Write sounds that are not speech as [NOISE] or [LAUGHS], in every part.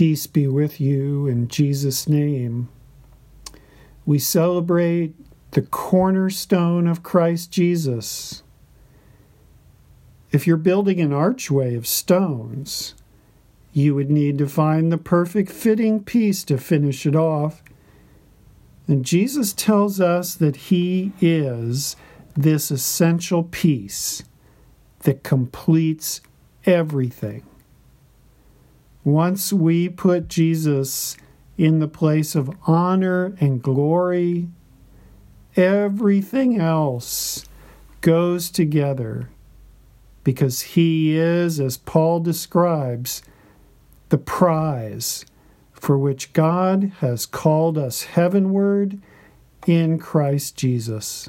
Peace be with you in Jesus' name. We celebrate the cornerstone of Christ Jesus. If you're building an archway of stones, you would need to find the perfect fitting piece to finish it off. And Jesus tells us that He is this essential piece that completes everything. Once we put Jesus in the place of honor and glory, everything else goes together because he is, as Paul describes, the prize for which God has called us heavenward in Christ Jesus.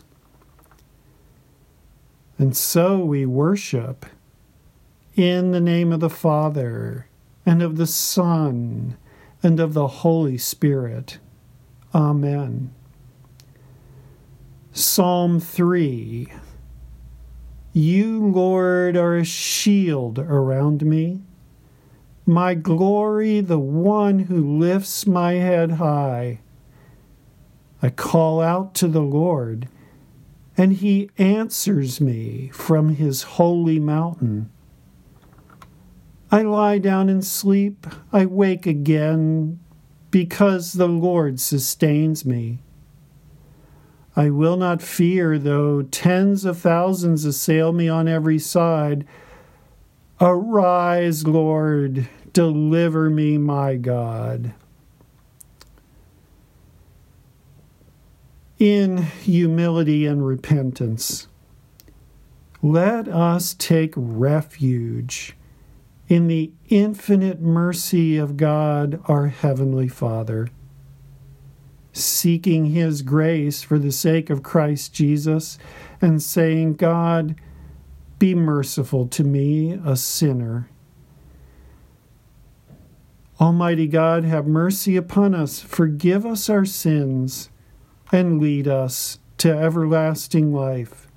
And so we worship in the name of the Father, and of the Son, and of the Holy Spirit. Amen. Psalm 3 You, Lord, are a shield around me, my glory, the one who lifts my head high. I call out to the Lord, and he answers me from his holy mountain. I lie down and sleep, I wake again, because the Lord sustains me. I will not fear, though tens of thousands assail me on every side. Arise, Lord, deliver me, my God. In humility and repentance, let us take refuge in the infinite mercy of God, our Heavenly Father, seeking His grace for the sake of Christ Jesus, and saying, God, be merciful to me, a sinner. Almighty God, have mercy upon us, forgive us our sins, and lead us to everlasting life.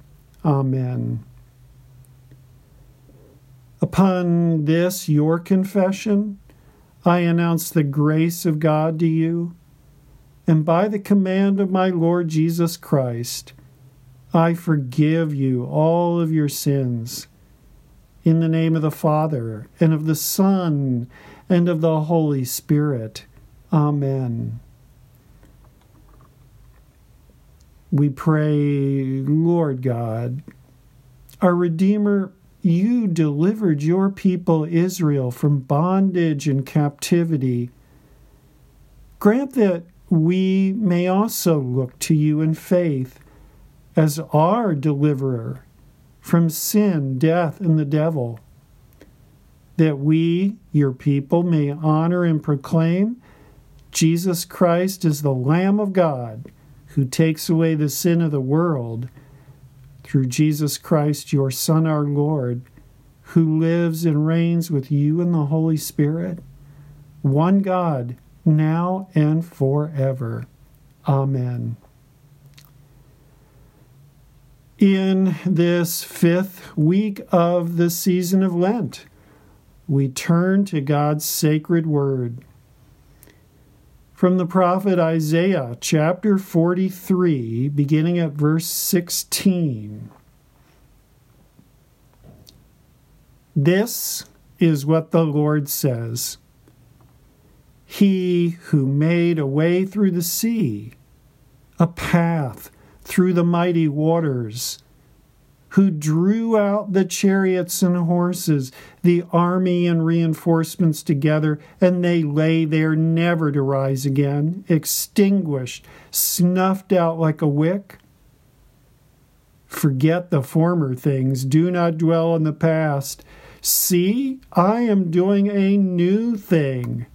Amen. Upon this, your confession, I announce the grace of God to you, and by the command of my Lord Jesus Christ, I forgive you all of your sins. In the name of the Father, and of the Son, and of the Holy Spirit. Amen. We pray, Lord God, our Redeemer you delivered your people Israel from bondage and captivity. Grant that we may also look to you in faith as our deliverer from sin, death, and the devil, that we, your people, may honor and proclaim Jesus Christ is the Lamb of God who takes away the sin of the world through Jesus Christ, your Son, our Lord, who lives and reigns with you in the Holy Spirit, one God, now and forever. Amen. In this fifth week of the season of Lent, we turn to God's sacred word. From the prophet Isaiah, chapter 43, beginning at verse 16. This is what the Lord says He who made a way through the sea, a path through the mighty waters who drew out the chariots and horses, the army and reinforcements together, and they lay there never to rise again, extinguished, snuffed out like a wick. Forget the former things, do not dwell on the past. See, I am doing a new thing.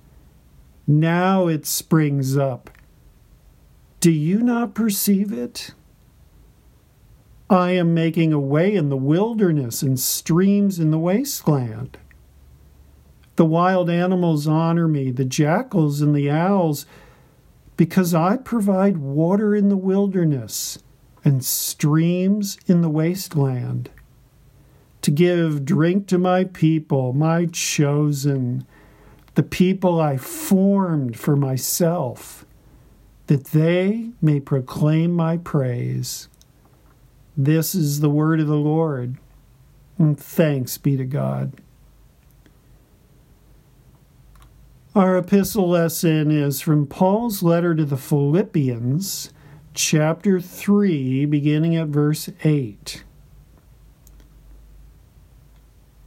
Now it springs up. Do you not perceive it? I am making a way in the wilderness and streams in the wasteland. The wild animals honor me, the jackals and the owls, because I provide water in the wilderness and streams in the wasteland, to give drink to my people, my chosen, the people I formed for myself, that they may proclaim my praise. This is the word of the Lord. And thanks be to God. Our epistle lesson is from Paul's letter to the Philippians, chapter 3, beginning at verse 8.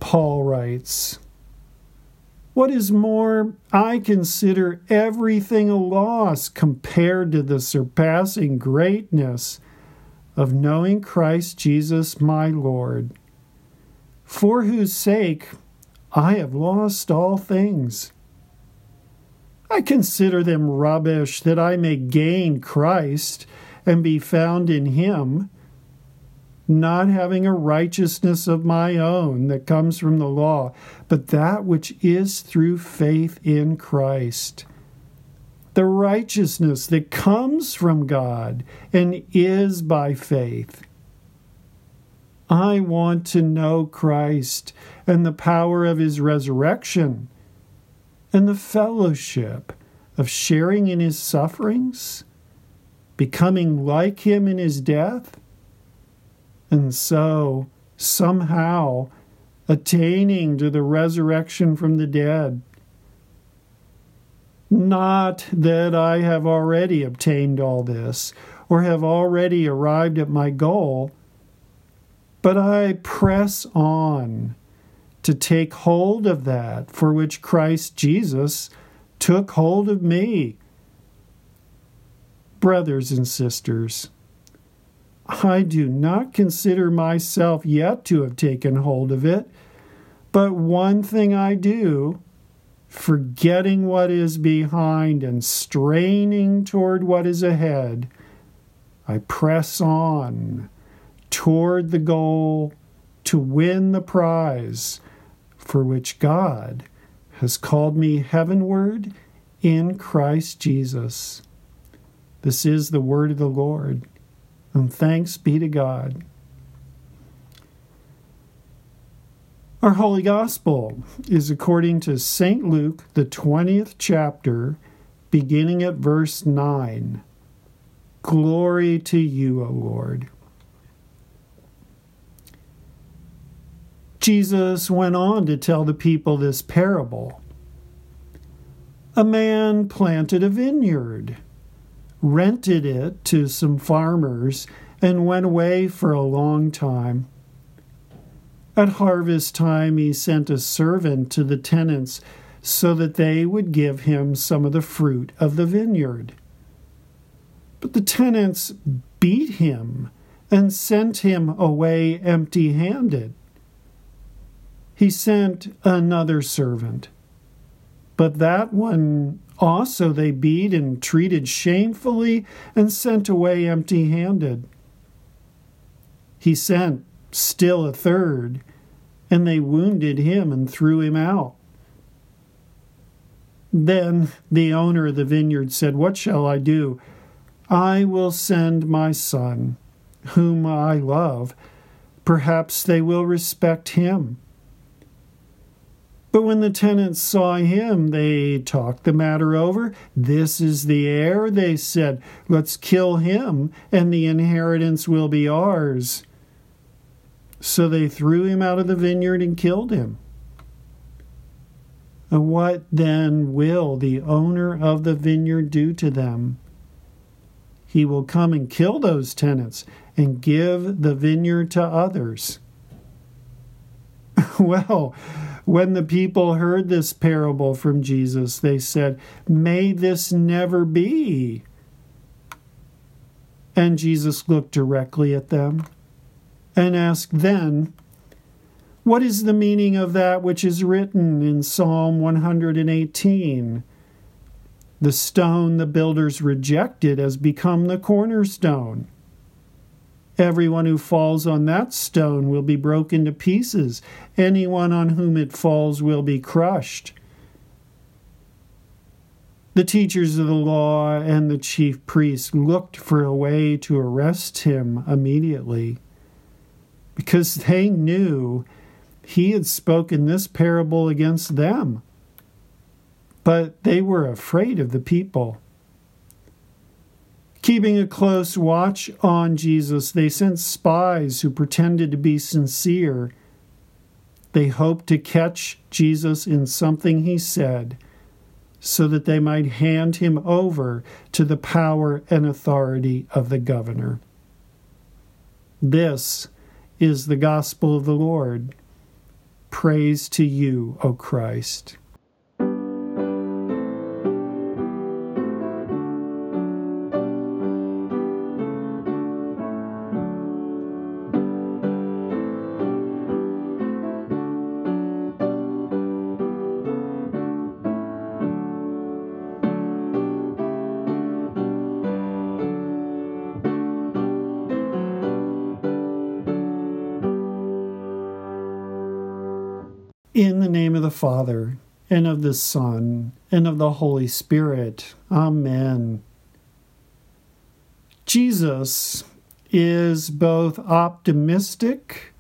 Paul writes, What is more, I consider everything a loss compared to the surpassing greatness of knowing Christ Jesus my Lord, for whose sake I have lost all things. I consider them rubbish that I may gain Christ and be found in him not having a righteousness of my own that comes from the law, but that which is through faith in Christ. The righteousness that comes from God and is by faith. I want to know Christ and the power of his resurrection and the fellowship of sharing in his sufferings, becoming like him in his death and so, somehow, attaining to the resurrection from the dead. Not that I have already obtained all this or have already arrived at my goal, but I press on to take hold of that for which Christ Jesus took hold of me. Brothers and sisters, I do not consider myself yet to have taken hold of it, but one thing I do, forgetting what is behind and straining toward what is ahead, I press on toward the goal to win the prize for which God has called me heavenward in Christ Jesus. This is the word of the Lord. And thanks be to God. Our Holy Gospel is according to St. Luke, the 20th chapter, beginning at verse 9. Glory to you, O Lord. Jesus went on to tell the people this parable. A man planted a vineyard rented it to some farmers, and went away for a long time. At harvest time, he sent a servant to the tenants so that they would give him some of the fruit of the vineyard. But the tenants beat him and sent him away empty handed. He sent another servant, but that one also, they beat and treated shamefully and sent away empty handed. He sent still a third, and they wounded him and threw him out. Then the owner of the vineyard said, What shall I do? I will send my son, whom I love. Perhaps they will respect him. But when the tenants saw him, they talked the matter over. This is the heir, they said. Let's kill him, and the inheritance will be ours. So they threw him out of the vineyard and killed him. What then will the owner of the vineyard do to them? He will come and kill those tenants and give the vineyard to others. [LAUGHS] well, when the people heard this parable from Jesus, they said, May this never be. And Jesus looked directly at them and ask then, What is the meaning of that which is written in Psalm 118? The stone the builders rejected has become the cornerstone. Everyone who falls on that stone will be broken to pieces. Anyone on whom it falls will be crushed. The teachers of the law and the chief priests looked for a way to arrest him immediately because they knew he had spoken this parable against them. but they were afraid of the people. Keeping a close watch on Jesus, they sent spies who pretended to be sincere. They hoped to catch Jesus in something he said so that they might hand him over to the power and authority of the governor. This is the gospel of the Lord. Praise to you, O Christ. In the name of the Father, and of the Son, and of the Holy Spirit. Amen. Jesus is both optimistic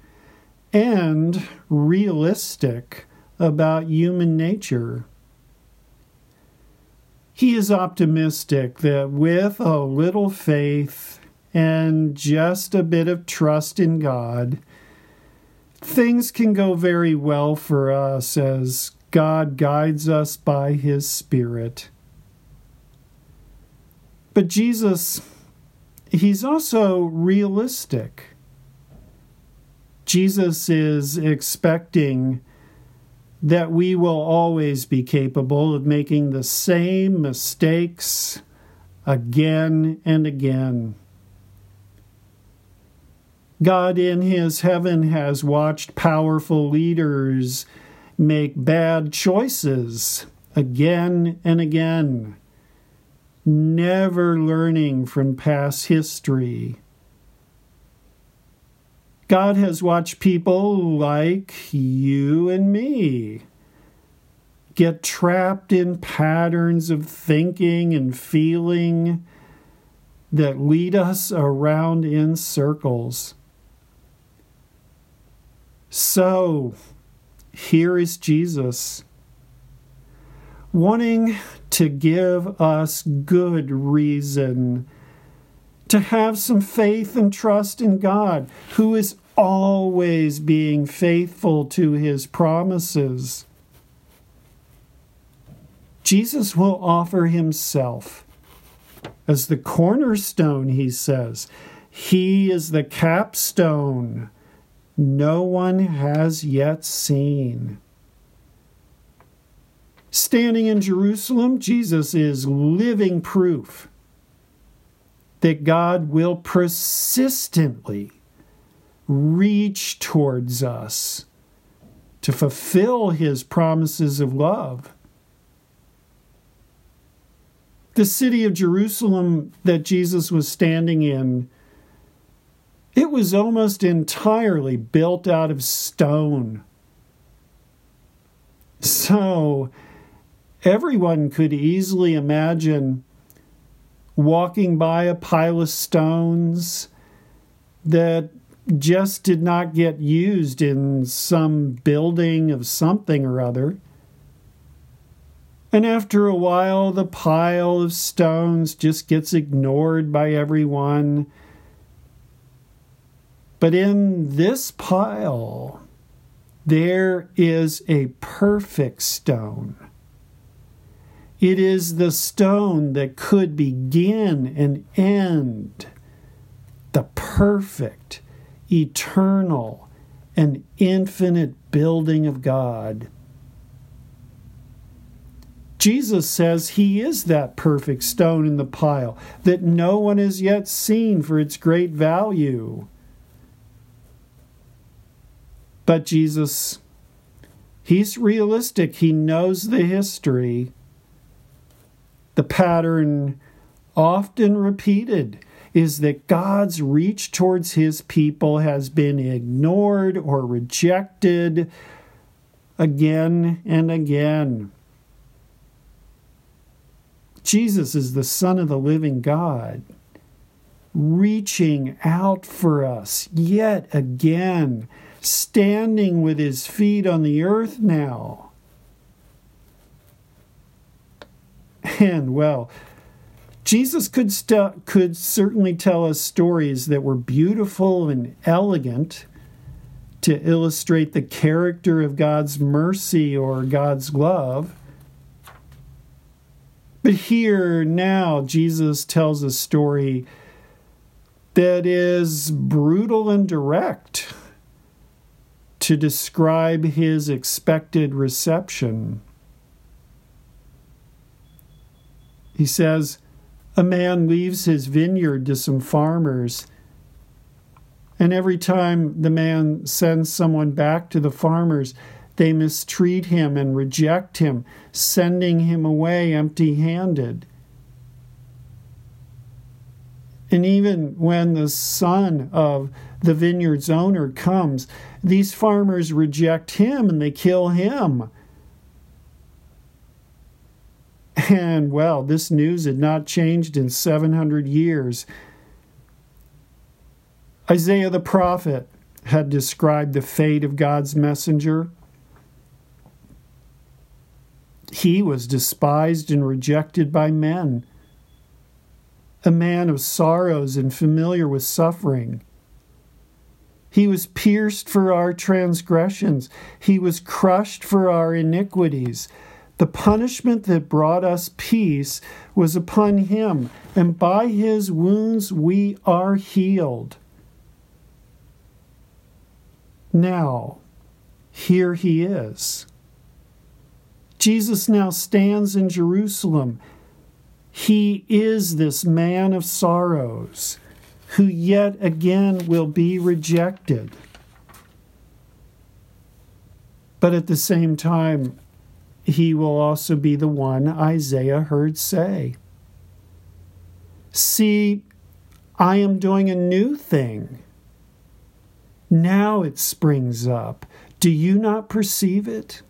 and realistic about human nature. He is optimistic that with a little faith and just a bit of trust in God, things can go very well for us as God guides us by His Spirit. But Jesus, He's also realistic. Jesus is expecting that we will always be capable of making the same mistakes again and again. God in his heaven has watched powerful leaders make bad choices again and again, never learning from past history. God has watched people like you and me get trapped in patterns of thinking and feeling that lead us around in circles. So, here is Jesus wanting to give us good reason to have some faith and trust in God, who is always being faithful to his promises. Jesus will offer himself as the cornerstone, he says. He is the capstone no one has yet seen. Standing in Jerusalem, Jesus is living proof that God will persistently reach towards us to fulfill his promises of love. The city of Jerusalem that Jesus was standing in it was almost entirely built out of stone. So everyone could easily imagine walking by a pile of stones that just did not get used in some building of something or other. And after a while, the pile of stones just gets ignored by everyone but in this pile, there is a perfect stone. It is the stone that could begin and end the perfect, eternal, and infinite building of God. Jesus says he is that perfect stone in the pile that no one has yet seen for its great value. But Jesus, he's realistic. He knows the history. The pattern, often repeated, is that God's reach towards his people has been ignored or rejected again and again. Jesus is the Son of the living God, reaching out for us yet again standing with his feet on the earth now. And well, Jesus could st- could certainly tell us stories that were beautiful and elegant to illustrate the character of God's mercy or God's love. But here now Jesus tells a story that is brutal and direct to describe his expected reception. He says, A man leaves his vineyard to some farmers, and every time the man sends someone back to the farmers, they mistreat him and reject him, sending him away empty handed. And even when the son of the vineyard's owner comes, these farmers reject him and they kill him. And well, this news had not changed in 700 years. Isaiah the prophet had described the fate of God's messenger. He was despised and rejected by men a man of sorrows and familiar with suffering. He was pierced for our transgressions, he was crushed for our iniquities. The punishment that brought us peace was upon him, and by his wounds we are healed. Now, here he is. Jesus now stands in Jerusalem he is this man of sorrows who yet again will be rejected. But at the same time, he will also be the one Isaiah heard say, See, I am doing a new thing. Now it springs up. Do you not perceive it?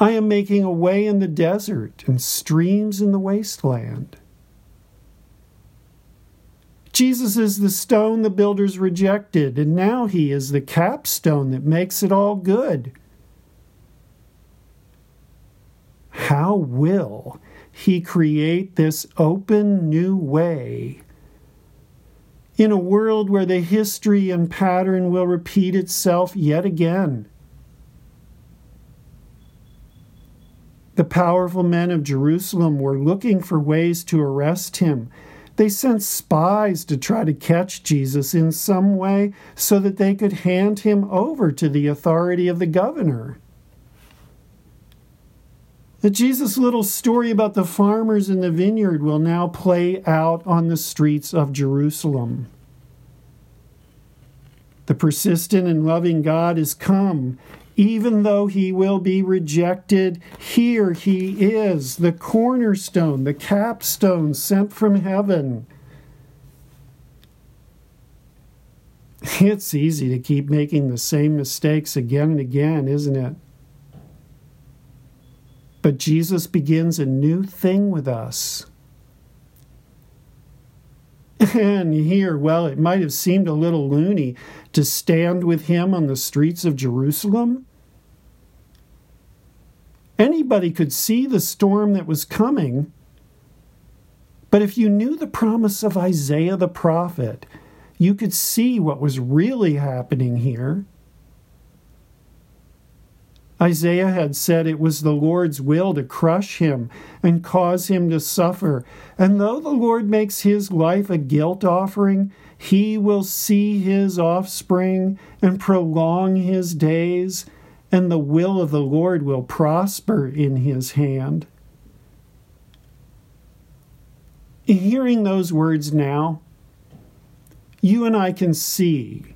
I am making a way in the desert and streams in the wasteland. Jesus is the stone the builders rejected, and now he is the capstone that makes it all good. How will he create this open new way? In a world where the history and pattern will repeat itself yet again. The powerful men of Jerusalem were looking for ways to arrest him. They sent spies to try to catch Jesus in some way so that they could hand him over to the authority of the governor. The Jesus' little story about the farmers in the vineyard will now play out on the streets of Jerusalem. The persistent and loving God is come even though he will be rejected, here he is, the cornerstone, the capstone sent from heaven. It's easy to keep making the same mistakes again and again, isn't it? But Jesus begins a new thing with us. And here, well, it might have seemed a little loony to stand with him on the streets of Jerusalem. Anybody could see the storm that was coming. But if you knew the promise of Isaiah the prophet, you could see what was really happening here. Isaiah had said it was the Lord's will to crush him and cause him to suffer. And though the Lord makes his life a guilt offering, he will see his offspring and prolong his days, and the will of the Lord will prosper in his hand. Hearing those words now, you and I can see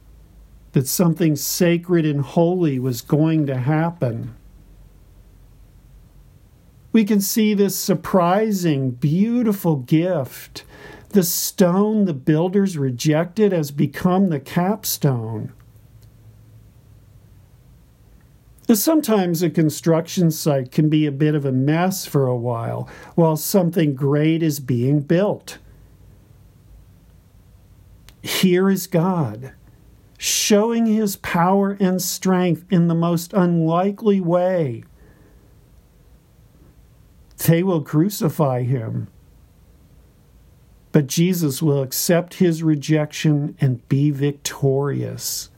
that something sacred and holy was going to happen. We can see this surprising, beautiful gift. The stone the builders rejected has become the capstone. Sometimes a construction site can be a bit of a mess for a while while something great is being built. Here is God showing his power and strength in the most unlikely way. They will crucify him. But Jesus will accept his rejection and be victorious,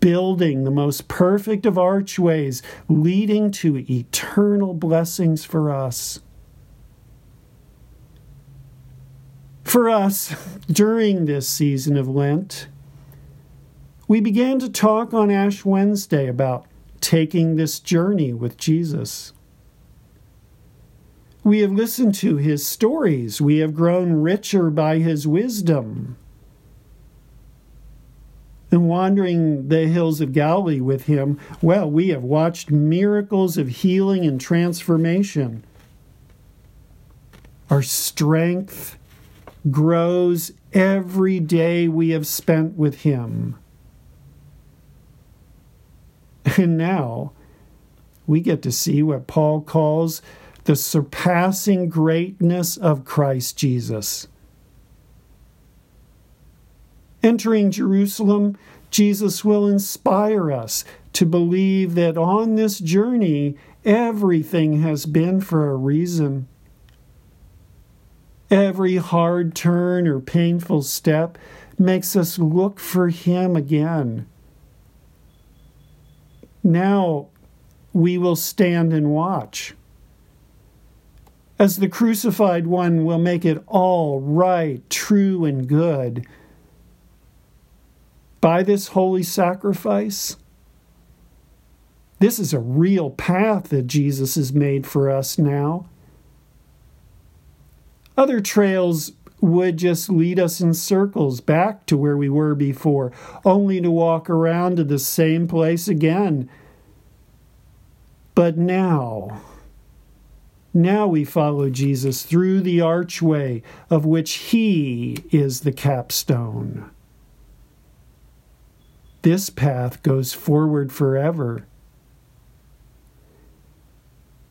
building the most perfect of archways, leading to eternal blessings for us. For us, during this season of Lent, we began to talk on Ash Wednesday about taking this journey with Jesus. We have listened to his stories. We have grown richer by his wisdom. And wandering the hills of Galilee with him, well, we have watched miracles of healing and transformation. Our strength grows every day we have spent with him. [LAUGHS] And now we get to see what Paul calls the surpassing greatness of Christ Jesus. Entering Jerusalem, Jesus will inspire us to believe that on this journey, everything has been for a reason. Every hard turn or painful step makes us look for Him again. Now we will stand and watch as the crucified one will make it all right, true, and good. By this holy sacrifice, this is a real path that Jesus has made for us now. Other trails would just lead us in circles back to where we were before, only to walk around to the same place again. But now, now we follow Jesus through the archway of which he is the capstone. This path goes forward forever.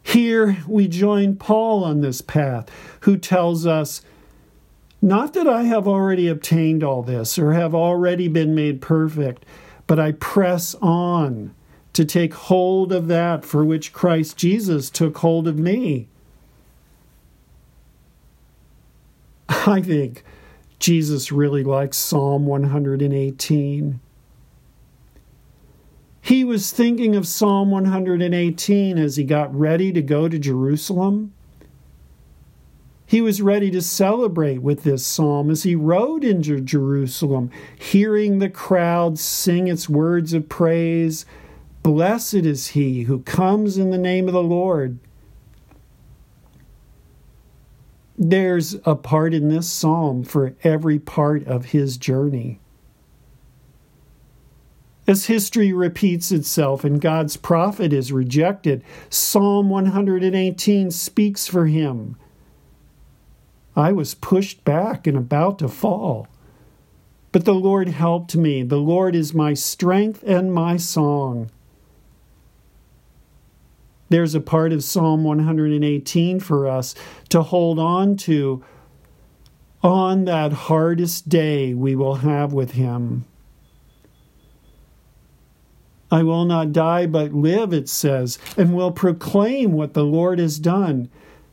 Here we join Paul on this path, who tells us, Not that I have already obtained all this or have already been made perfect, but I press on to take hold of that for which Christ Jesus took hold of me. I think Jesus really likes Psalm 118. He was thinking of Psalm 118 as he got ready to go to Jerusalem. He was ready to celebrate with this psalm as he rode into Jerusalem, hearing the crowd sing its words of praise. Blessed is he who comes in the name of the Lord. There's a part in this psalm for every part of his journey. As history repeats itself and God's prophet is rejected, Psalm 118 speaks for him. I was pushed back and about to fall. But the Lord helped me. The Lord is my strength and my song. There's a part of Psalm 118 for us to hold on to on that hardest day we will have with Him. I will not die but live, it says, and will proclaim what the Lord has done.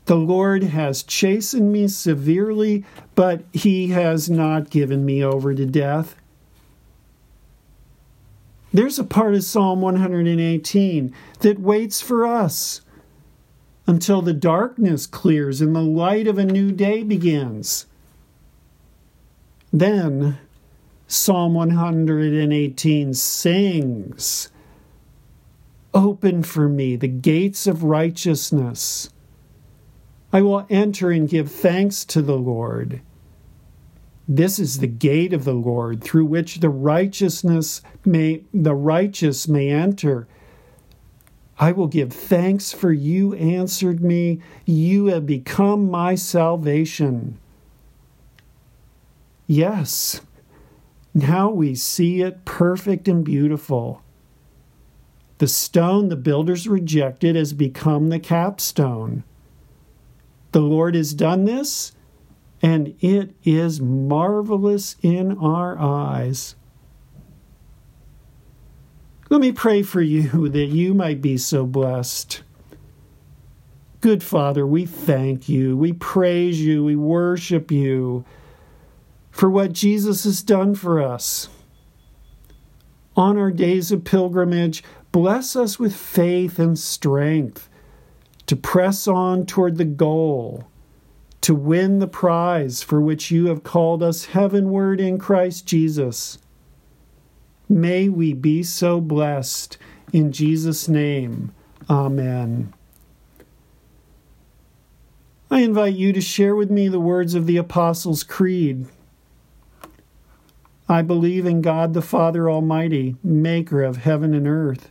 The Lord has chastened me severely, but He has not given me over to death. There's a part of Psalm 118 that waits for us until the darkness clears and the light of a new day begins. Then Psalm 118 sings Open for me the gates of righteousness. I will enter and give thanks to the Lord. This is the gate of the Lord through which the righteousness may the righteous may enter. I will give thanks for you answered me. You have become my salvation. Yes, now we see it perfect and beautiful. The stone the builders rejected has become the capstone. The Lord has done this and it is marvelous in our eyes. Let me pray for you [LAUGHS] that you might be so blessed Good Father, we thank you, we praise you, we worship you for what Jesus has done for us. On our days of pilgrimage, bless us with faith and strength to press on toward the goal, to win the prize for which you have called us heavenward in Christ Jesus. May we be so blessed. In Jesus' name, Amen. I invite you to share with me the words of the Apostles' Creed. I believe in God the Father Almighty, maker of heaven and earth,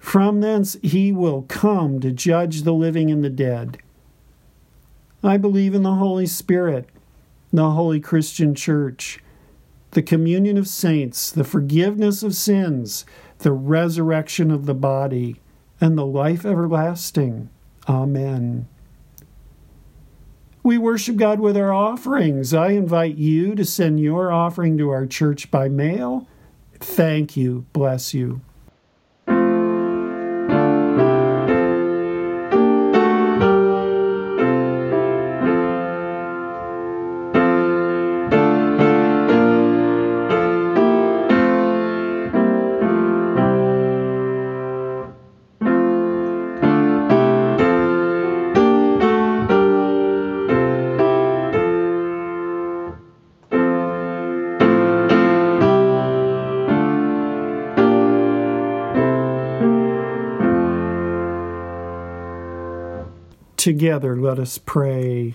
From thence he will come to judge the living and the dead. I believe in the Holy Spirit, the Holy Christian Church, the communion of saints, the forgiveness of sins, the resurrection of the body, and the life everlasting. Amen. We worship God with our offerings. I invite you to send your offering to our church by mail. Thank you. Bless you. Together, let us pray.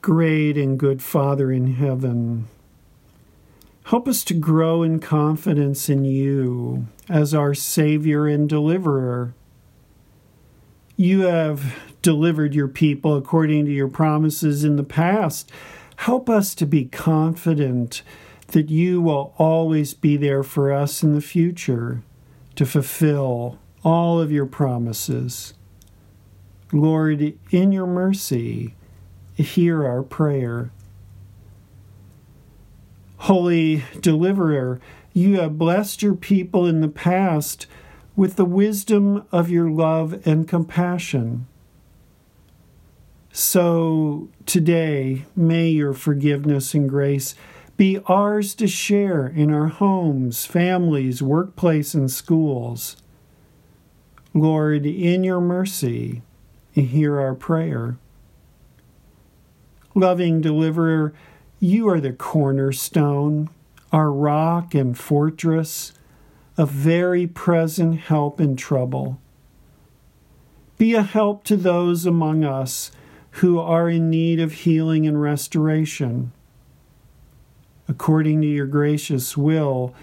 Great and good Father in heaven, help us to grow in confidence in you as our Savior and Deliverer. You have delivered your people according to your promises in the past. Help us to be confident that you will always be there for us in the future to fulfill all of your promises. Lord, in your mercy, hear our prayer. Holy Deliverer, you have blessed your people in the past with the wisdom of your love and compassion. So today, may your forgiveness and grace be ours to share in our homes, families, workplace, and schools. Lord, in your mercy, hear our prayer. Loving deliverer, you are the cornerstone, our rock and fortress, a very present help in trouble. Be a help to those among us who are in need of healing and restoration. According to your gracious will,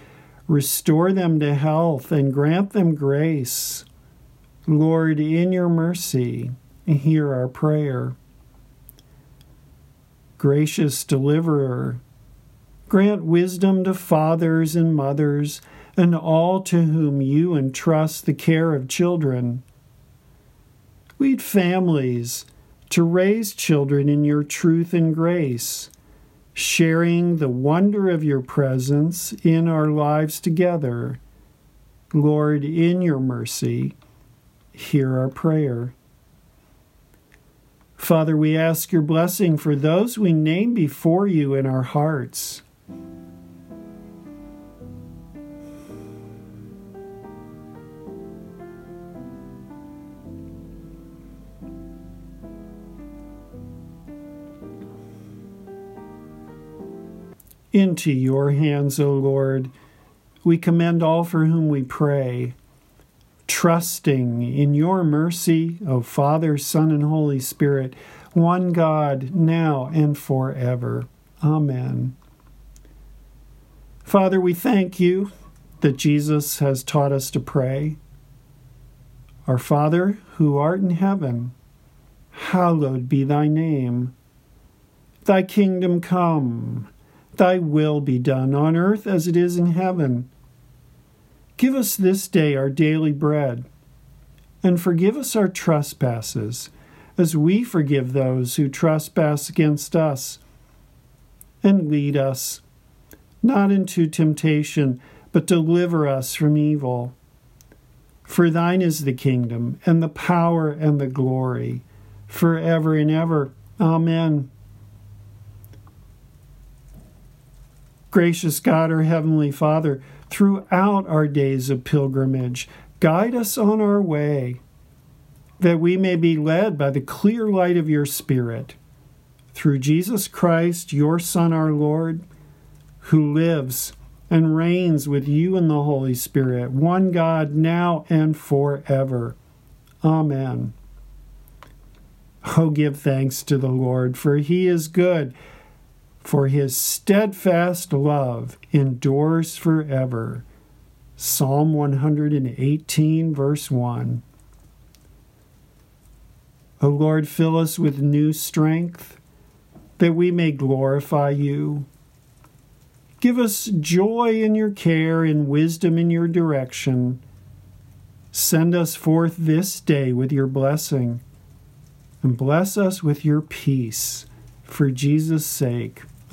restore them to health and grant them grace. Lord, in your mercy, hear our prayer. Gracious deliverer, grant wisdom to fathers and mothers and all to whom you entrust the care of children. Lead families to raise children in your truth and grace, sharing the wonder of your presence in our lives together. Lord, in your mercy, hear our prayer. Father, we ask your blessing for those we name before you in our hearts. Into your hands, O Lord, we commend all for whom we pray trusting in your mercy, O Father, Son, and Holy Spirit, one God, now and forever. Amen. Father, we thank you that Jesus has taught us to pray. Our Father, who art in heaven, hallowed be thy name. Thy kingdom come, thy will be done on earth as it is in heaven. Give us this day our daily bread, and forgive us our trespasses, as we forgive those who trespass against us. And lead us not into temptation, but deliver us from evil. For thine is the kingdom, and the power, and the glory, forever and ever. Amen. Gracious God, our Heavenly Father, throughout our days of pilgrimage, guide us on our way, that we may be led by the clear light of your Spirit. Through Jesus Christ, your Son, our Lord, who lives and reigns with you in the Holy Spirit, one God, now and forever. Amen. Oh, give thanks to the Lord, for he is good, for his steadfast love endures forever. Psalm 118, verse 1. O Lord, fill us with new strength, that we may glorify you. Give us joy in your care and wisdom in your direction. Send us forth this day with your blessing, and bless us with your peace. For Jesus' sake.